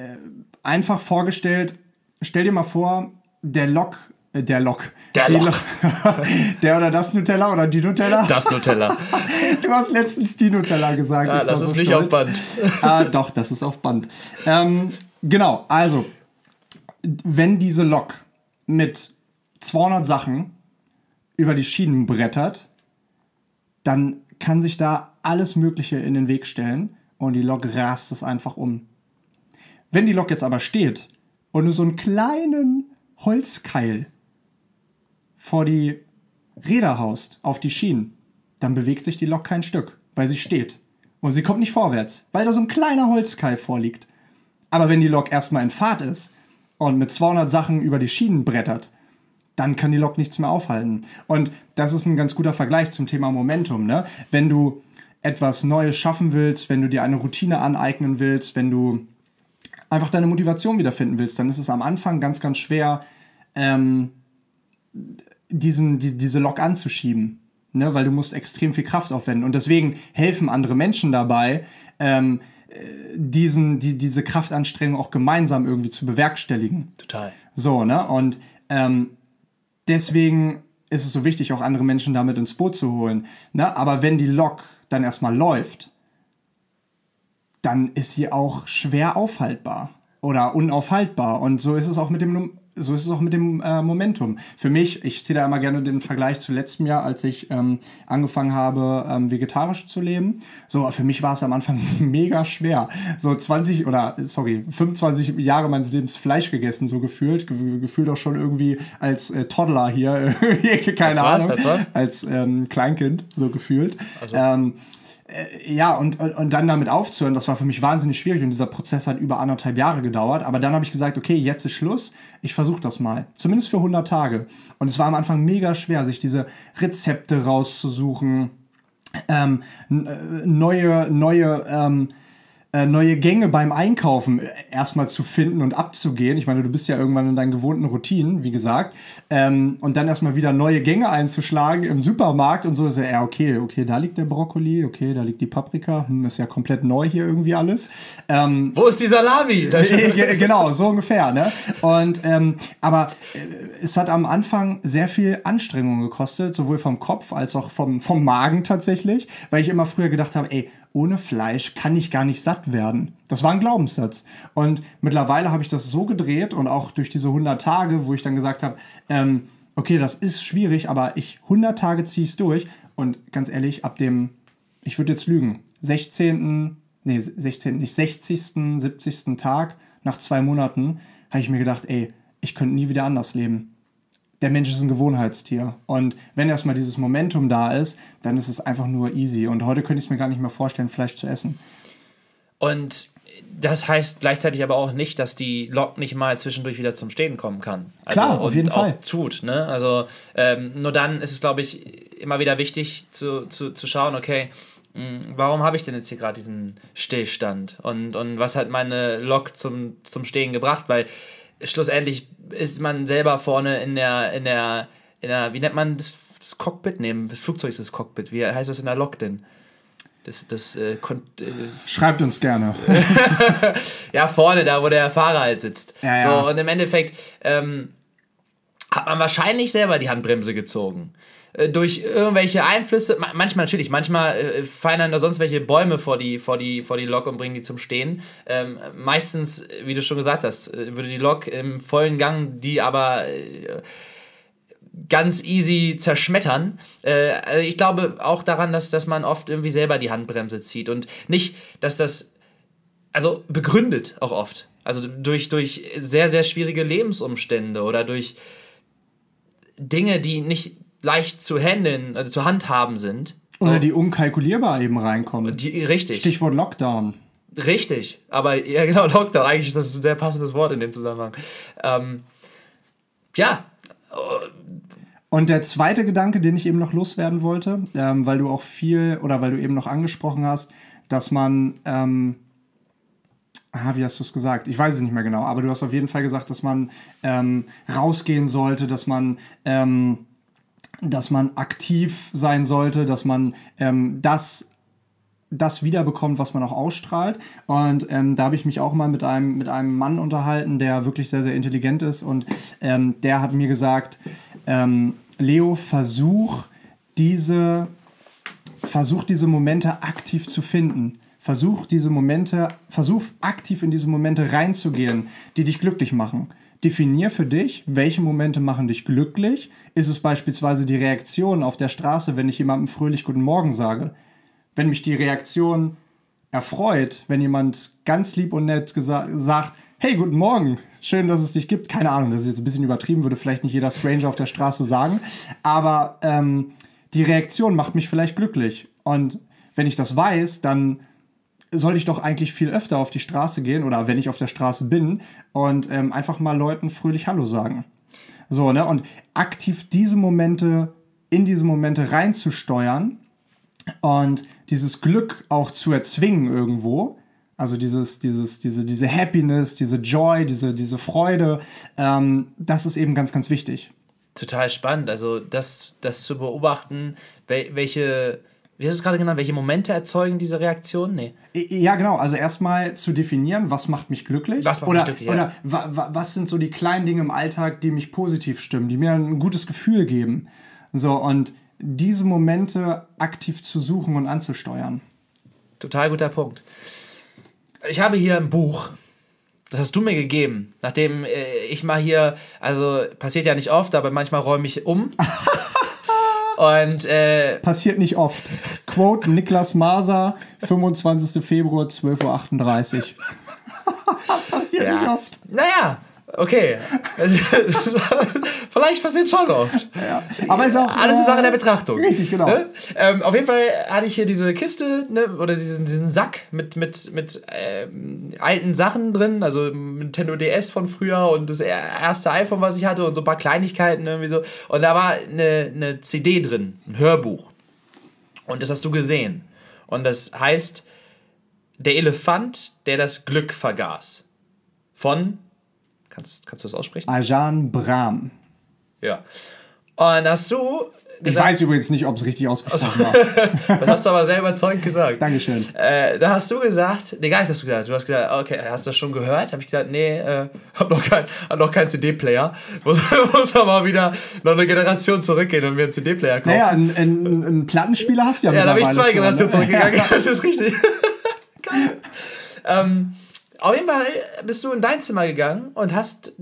einfach vorgestellt, stell dir mal vor, der Lok, äh, der Lok.
Der Lok. <laughs>
der oder das Nutella oder die Nutella?
Das Nutella. <laughs>
Du hast letztens die Nutella gesagt.
Ja, das
so
ist nicht
stolz.
auf Band. <laughs>
Ah, doch, das ist auf Band. Ähm, genau, also, wenn diese Lok mit 200 Sachen über die Schienen brettert, dann kann sich da alles Mögliche in den Weg stellen und die Lok rast es einfach um. Wenn die Lok jetzt aber steht und du so einen kleinen Holzkeil vor die Räder haust, auf die Schienen, dann bewegt sich die Lok kein Stück, weil sie steht. Und sie kommt nicht vorwärts, weil da so ein kleiner Holzkeil vorliegt. Aber wenn die Lok erstmal in Fahrt ist und mit 200 Sachen über die Schienen brettert, dann kann die Lok nichts mehr aufhalten. Und das ist ein ganz guter Vergleich zum Thema Momentum. Ne? Wenn du etwas Neues schaffen willst, wenn du dir eine Routine aneignen willst, wenn du einfach deine Motivation wiederfinden willst, dann ist es am Anfang ganz, ganz schwer, ähm, diesen, die, diese Lok anzuschieben. Ne? Weil du musst extrem viel Kraft aufwenden. Und deswegen helfen andere Menschen dabei, ähm, äh, diesen, die, diese Kraftanstrengung auch gemeinsam irgendwie zu bewerkstelligen.
Total.
So, ne? Und ähm, deswegen ist es so wichtig, auch andere Menschen damit ins Boot zu holen. Ne? Aber wenn die Lok dann erstmal läuft, dann ist sie auch schwer aufhaltbar oder unaufhaltbar. Und so ist es auch mit dem, so ist es auch mit dem äh, Momentum. Für mich, ich ziehe da immer gerne den Vergleich zu letztem Jahr, als ich ähm, angefangen habe, ähm, vegetarisch zu leben. So, für mich war es am Anfang <laughs> mega schwer. So 20 oder, sorry, 25 Jahre meines Lebens Fleisch gegessen, so gefühlt. Ge gefühlt auch schon irgendwie als äh, Toddler hier, <laughs> keine
Als was?
Ahnung.
Als was?
Als ähm, Kleinkind, so gefühlt. Ähm, äh, ja, und, und, und dann damit aufzuhören, das war für mich wahnsinnig schwierig und dieser Prozess hat über anderthalb Jahre gedauert. Aber dann habe ich gesagt, okay, jetzt ist Schluss, ich versuche das mal. Zumindest für 100 Tage. Und es war am Anfang mega schwer, sich diese Rezepte rauszusuchen, ähm, äh, neue, neue, ähm, äh, neue Gänge beim Einkaufen äh, erstmal zu finden und abzugehen. Ich meine, du bist ja irgendwann in deinen gewohnten Routinen, wie gesagt. Ähm, und dann erstmal wieder neue Gänge einzuschlagen im Supermarkt und so. Ist ja, ja, okay, okay, da liegt der Brokkoli, okay, da liegt die Paprika. Hm, ist ja komplett neu hier irgendwie alles. Ähm,
Wo ist die Salami? <laughs>
Ge- genau, so ungefähr, ne? Und ähm, aber äh, es hat am Anfang sehr viel Anstrengung gekostet, sowohl vom Kopf als auch vom, vom Magen tatsächlich, weil ich immer früher gedacht habe, ey, ohne Fleisch kann ich gar nicht satt werden. Das war ein Glaubenssatz. Und mittlerweile habe ich das so gedreht und auch durch diese 100 Tage, wo ich dann gesagt habe, ähm, okay, das ist schwierig, aber ich 100 Tage ziehe es durch. Und ganz ehrlich, ab dem, ich würde jetzt lügen, 16., nee, 16., nicht 60., 70. Tag, nach zwei Monaten, habe ich mir gedacht, ey, ich könnte nie wieder anders leben. Der Mensch ist ein Gewohnheitstier. Und wenn erstmal dieses Momentum da ist, dann ist es einfach nur easy. Und heute könnte ich es mir gar nicht mehr vorstellen, Fleisch zu essen.
Und das heißt gleichzeitig aber auch nicht, dass die Lok nicht mal zwischendurch wieder zum Stehen kommen kann. Also,
Klar, auf jeden
auch
Fall.
tut. Ne? Also ähm, nur dann ist es, glaube ich, immer wieder wichtig zu, zu, zu schauen, okay, mh, warum habe ich denn jetzt hier gerade diesen Stillstand? Und, und was hat meine Lok zum, zum Stehen gebracht? Weil schlussendlich ist man selber vorne in der, in der, in der wie nennt man das, das Cockpit? Nee, das Flugzeug ist das Cockpit. Wie heißt das in der Lok denn? Das, das, äh, äh,
Schreibt uns gerne. <laughs>
ja, vorne, da wo der Fahrer halt sitzt.
Ja, ja.
So, und im Endeffekt ähm, hat man wahrscheinlich selber die Handbremse gezogen. Äh, Durch irgendwelche Einflüsse, ma- manchmal natürlich, manchmal äh, fallen dann da sonst welche Bäume vor die, vor, die, vor die Lok und bringen die zum Stehen. Ähm, meistens, wie du schon gesagt hast, äh, würde die Lok im vollen Gang die aber äh, ganz easy zerschmettern. Äh, also ich glaube auch daran, dass, dass man oft irgendwie selber die Handbremse zieht und nicht, dass das also begründet auch oft. Also durch, durch sehr, sehr schwierige Lebensumstände oder durch Dinge, die nicht leicht zu handeln, also zu handhaben sind.
Oder die unkalkulierbar eben reinkommen.
Die, richtig.
Stichwort Lockdown.
Richtig. Aber <laughs> ja, genau, Lockdown. Eigentlich ist das ein sehr passendes Wort in dem Zusammenhang. Ähm, ja,
Und der zweite Gedanke, den ich eben noch loswerden wollte, ähm, weil du auch viel oder weil du eben noch angesprochen hast, dass man, ähm, ah, wie hast du es gesagt? Ich weiß es nicht mehr genau, aber du hast auf jeden Fall gesagt, dass man ähm, rausgehen sollte, dass man, ähm, dass man aktiv sein sollte, dass man ähm, das das wiederbekommt, was man auch ausstrahlt. Und ähm, da habe ich mich auch mal mit einem, mit einem Mann unterhalten, der wirklich sehr, sehr intelligent ist. Und ähm, der hat mir gesagt, ähm, Leo, versuch diese, versuch diese Momente aktiv zu finden. Versuch diese Momente, versuch aktiv in diese Momente reinzugehen, die dich glücklich machen. Definier für dich, welche Momente machen dich glücklich. Ist es beispielsweise die Reaktion auf der Straße, wenn ich jemandem fröhlich Guten Morgen sage? wenn mich die Reaktion erfreut, wenn jemand ganz lieb und nett sagt, hey, guten Morgen, schön, dass es dich gibt. Keine Ahnung, das ist jetzt ein bisschen übertrieben, würde vielleicht nicht jeder Stranger auf der Straße sagen, aber ähm, die Reaktion macht mich vielleicht glücklich. Und wenn ich das weiß, dann soll ich doch eigentlich viel öfter auf die Straße gehen oder wenn ich auf der Straße bin und ähm, einfach mal Leuten fröhlich Hallo sagen. So, ne? Und aktiv diese Momente, in diese Momente reinzusteuern und dieses Glück auch zu erzwingen irgendwo. Also dieses, dieses, diese, diese Happiness, diese Joy, diese, diese Freude, ähm, das ist eben ganz, ganz wichtig.
total spannend. Also das, das zu beobachten, wel, welche, wie hast du es gerade genannt, welche Momente erzeugen diese Reaktion? Nee.
Ja, genau. Also erstmal zu definieren, was macht mich glücklich?
Was macht
oder,
mich glücklich, ja.
Oder wa, wa, was sind so die kleinen Dinge im Alltag, die mich positiv stimmen, die mir ein gutes Gefühl geben? So, und diese Momente aktiv zu suchen und anzusteuern.
Total guter Punkt. Ich habe hier ein Buch. Das hast du mir gegeben, nachdem äh, ich mal hier, also passiert ja nicht oft, aber manchmal räume ich um. <laughs> Und äh,
Passiert nicht oft. Quote Niklas Maser, 25. Februar, 12.38 Uhr. <laughs> Passiert
Ja.
nicht oft.
naja, okay. <laughs> Vielleicht passiert schon oft.
Aber ist auch.
Alles ist Sache der
äh,
Betrachtung.
Richtig, genau.
Ne? Ähm, auf jeden Fall hatte ich hier diese Kiste ne, oder diesen, diesen Sack mit, mit, mit ähm, alten Sachen drin, also Nintendo DS von früher und das erste iPhone, was ich hatte und so ein paar Kleinigkeiten irgendwie so. Und da war eine, eine CD drin, ein Hörbuch. Und das hast du gesehen. Und das heißt Der Elefant, der das Glück vergaß. Von. Kannst, kannst du das aussprechen?
Ajan Brahm.
Ja. Und hast du.
Ich
gesagt-
weiß übrigens nicht, ob es richtig ausgesprochen war. <laughs>
Das hast du aber sehr überzeugend gesagt.
Dankeschön.
Äh, da hast du gesagt, nee, gar nicht hast du gesagt. Du hast gesagt, okay, hast du das schon gehört? Habe ich gesagt, nee, äh, hab noch keinen hab keinen CD-Player. <laughs> Muss, muss aber wieder noch eine Generation zurückgehen und mir einen CD-Player kaufen.
Naja, einen ein, ein Plattenspieler hast du ja
ja, da bin ich zwei
mittlerweile
Generationen
ne?
zurückgegangen. <laughs> Das ist richtig. Geil. Ähm, auf jeden Fall bist du in dein Zimmer gegangen und hast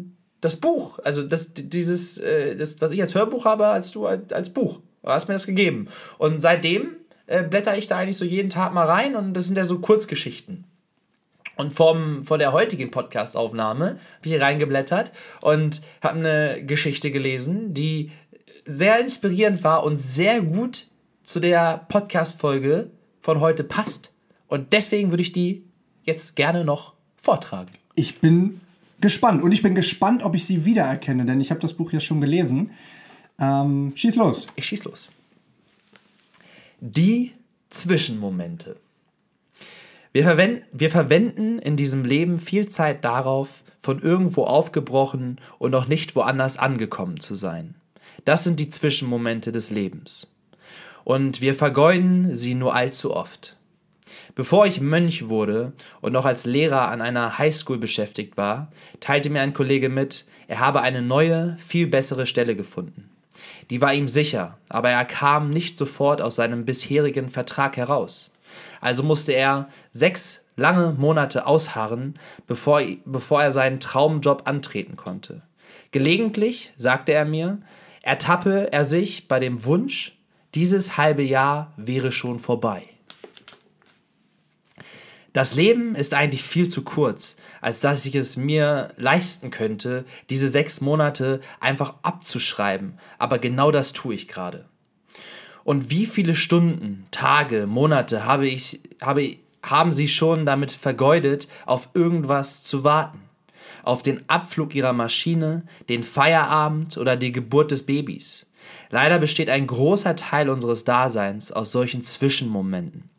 das Buch, also das, dieses, äh, das, was ich als Hörbuch habe, als du als, als Buch. Du hast mir das gegeben. Und seitdem äh, blätter ich da eigentlich so jeden Tag mal rein und das sind ja so Kurzgeschichten. Und vom, vor der heutigen Podcast-Aufnahme habe ich hier reingeblättert und habe eine Geschichte gelesen, die sehr inspirierend war und sehr gut zu der Podcast-Folge von heute passt. Und deswegen würde ich die jetzt gerne noch vortragen.
Ich bin gespannt. Und ich bin gespannt, ob ich sie wiedererkenne, denn ich habe das Buch ja schon gelesen. Ähm, schieß los.
Ich schieß los. Die Zwischenmomente. Wir, verwenden, wir verwenden in diesem Leben viel Zeit darauf, von irgendwo aufgebrochen und noch nicht woanders angekommen zu sein. Das sind die Zwischenmomente des Lebens. Und wir vergeuden sie nur allzu oft. Bevor ich Mönch wurde und noch als Lehrer an einer Highschool beschäftigt war, teilte mir ein Kollege mit, er habe eine neue, viel bessere Stelle gefunden. Die war ihm sicher, aber er kam nicht sofort aus seinem bisherigen Vertrag heraus. Also musste er sechs lange Monate ausharren, bevor, bevor er seinen Traumjob antreten konnte. Gelegentlich, sagte er mir, ertappe er sich bei dem Wunsch, dieses halbe Jahr wäre schon vorbei. Das Leben ist eigentlich viel zu kurz, als dass ich es mir leisten könnte, diese sechs Monate einfach abzuschreiben, aber genau das tue ich gerade. Und wie viele Stunden, Tage, Monate habe ich, habe, haben sie schon damit vergeudet, auf irgendwas zu warten? Auf den Abflug ihrer Maschine, den Feierabend oder die Geburt des Babys. Leider besteht ein großer Teil unseres Daseins aus solchen Zwischenmomenten.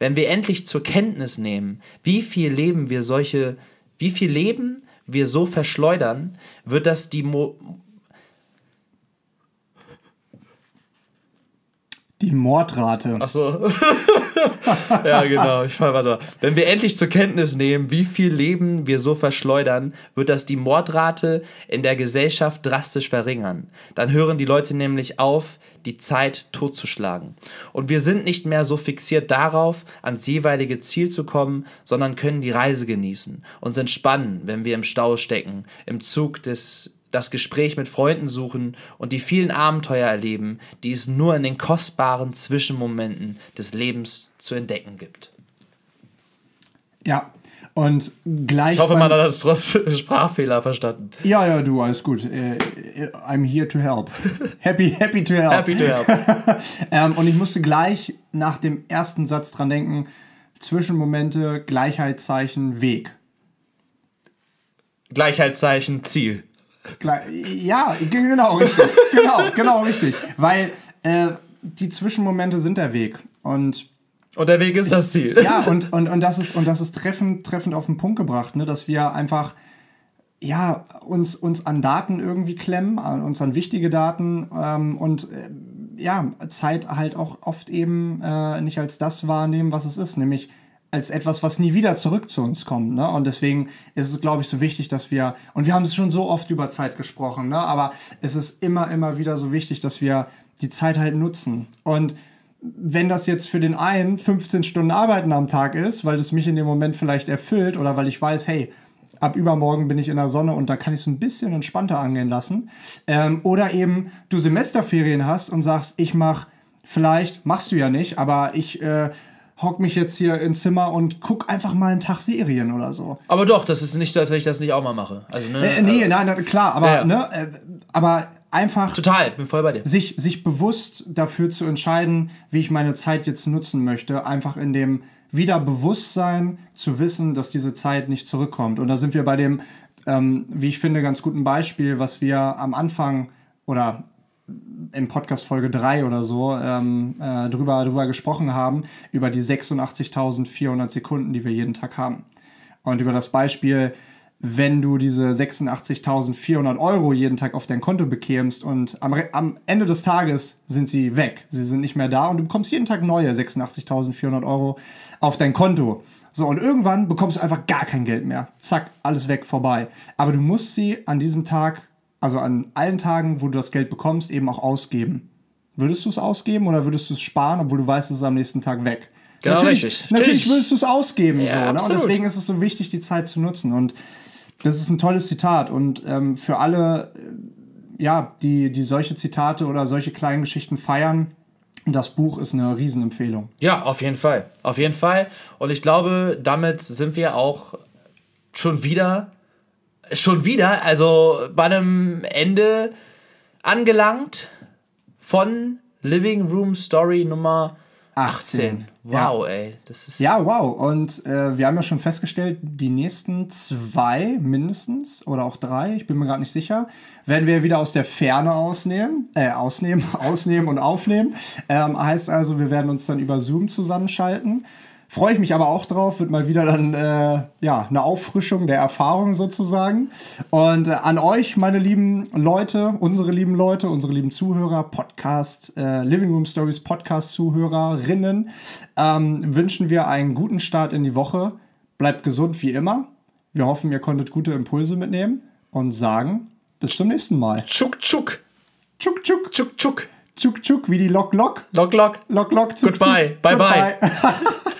Wenn wir endlich zur Kenntnis nehmen, wie viel Leben wir solche, wie viel Leben wir so verschleudern, wird das die Mo
Die Mordrate.
Ach so. <laughs> <laughs> ja, genau. Ich fall weiter. Wenn wir endlich zur Kenntnis nehmen, wie viel Leben wir so verschleudern, wird das die Mordrate in der Gesellschaft drastisch verringern. Dann hören die Leute nämlich auf, die Zeit totzuschlagen. Und wir sind nicht mehr so fixiert darauf, ans jeweilige Ziel zu kommen, sondern können die Reise genießen, uns entspannen, wenn wir im Stau stecken, im Zug des das Gespräch mit Freunden suchen und die vielen Abenteuer erleben, die es nur in den kostbaren Zwischenmomenten des Lebens zu entdecken gibt.
Ja, und gleich.
Ich hoffe, man hat das trotz <laughs> Sprachfehler verstanden.
Ja, ja, du, alles gut. Äh, I'm here to help. <laughs> Happy, happy to help.
Happy to help. <laughs>
ähm, und ich musste gleich nach dem ersten Satz dran denken: Zwischenmomente, Gleichheitszeichen, Weg.
Gleichheitszeichen, Ziel.
Ja, genau, richtig. genau, genau, richtig. Weil äh, die Zwischenmomente sind der Weg. Und
und der Weg ist das Ziel.
Ja, und, und, und das ist, und das ist treffend, treffend auf den Punkt gebracht, ne? dass wir einfach ja, uns, uns an Daten irgendwie klemmen, an uns an wichtige Daten ähm, und äh, ja, Zeit halt auch oft eben äh, nicht als das wahrnehmen, was es ist, nämlich als etwas, was nie wieder zurück zu uns kommt. Ne? Und deswegen ist es, glaube ich, so wichtig, dass wir, und wir haben es schon so oft über Zeit gesprochen, ne? aber es ist immer, immer wieder so wichtig, dass wir die Zeit halt nutzen. Und wenn das jetzt für den einen 15 Stunden Arbeiten am Tag ist, weil das mich in dem Moment vielleicht erfüllt oder weil ich weiß, hey, ab übermorgen bin ich in der Sonne und da kann ich es ein bisschen entspannter angehen lassen. Ähm, oder eben du Semesterferien hast und sagst, ich mache, vielleicht machst du ja nicht, aber ich äh, hock mich jetzt hier ins Zimmer und guck einfach mal einen Tag Serien oder so.
Aber doch, das ist nicht so, als wenn ich das nicht auch mal mache. Also, ne,
äh, nee, nein, nein, klar, aber, ja. ne, äh, aber einfach.
Total, bin voll bei dir.
Sich, sich bewusst dafür zu entscheiden, wie ich meine Zeit jetzt nutzen möchte, einfach in dem wieder Bewusstsein zu wissen, dass diese Zeit nicht zurückkommt. Und da sind wir bei dem, ähm, wie ich finde, ganz guten Beispiel, was wir am Anfang oder in Podcast Folge 3 oder so ähm, äh, drüber, drüber gesprochen haben, über die 86.400 Sekunden, die wir jeden Tag haben. Und über das Beispiel, wenn du diese 86.400 Euro jeden Tag auf dein Konto bekämst und am, am Ende des Tages sind sie weg. Sie sind nicht mehr da und du bekommst jeden Tag neue 86.400 Euro auf dein Konto. So, und irgendwann bekommst du einfach gar kein Geld mehr. Zack, alles weg, vorbei. Aber du musst sie an diesem Tag also an allen Tagen, wo du das Geld bekommst, eben auch ausgeben. Würdest du es ausgeben oder würdest du es sparen, obwohl du weißt, es ist am nächsten Tag weg?
Genau,
natürlich,
richtig.
Natürlich würdest du es ausgeben, ja, so, ne? Und deswegen ist es so wichtig, die Zeit zu nutzen. Und das ist ein tolles Zitat. Und ähm, für alle, äh, ja, die, die solche Zitate oder solche kleinen Geschichten feiern, das Buch ist eine Riesenempfehlung.
Ja, auf jeden Fall. Auf jeden Fall. Und ich glaube, damit sind wir auch schon wieder schon wieder, also bei einem Ende angelangt von Living Room Story Nummer 18. 18. Wow, ja. ey. Das ist
ja, wow. Und äh, wir haben ja schon festgestellt, die nächsten zwei mindestens oder auch drei, ich bin mir gerade nicht sicher, werden wir wieder aus der Ferne ausnehmen, äh, ausnehmen, <laughs> ausnehmen und aufnehmen. Ähm, heißt also, wir werden uns dann über Zoom zusammenschalten. Freue ich mich aber auch drauf, wird mal wieder dann äh, ja eine Auffrischung der Erfahrung sozusagen. Und äh, an euch, meine lieben Leute, unsere lieben Leute, unsere lieben Zuhörer, Podcast, äh, Living Room Stories Podcast-Zuhörerinnen, ähm, wünschen wir einen guten Start in die Woche. Bleibt gesund wie immer. Wir hoffen, ihr konntet gute Impulse mitnehmen und sagen bis zum nächsten Mal.
Tschuk, tschuk.
Tschuk, tschuk.
Tschuk, tschuk.
Tschuk, tschuk, wie die Lok, Lok.
Lok, lok.
Lok, Lok,
Goodbye. Bye, bye.
Goodbye. <laughs>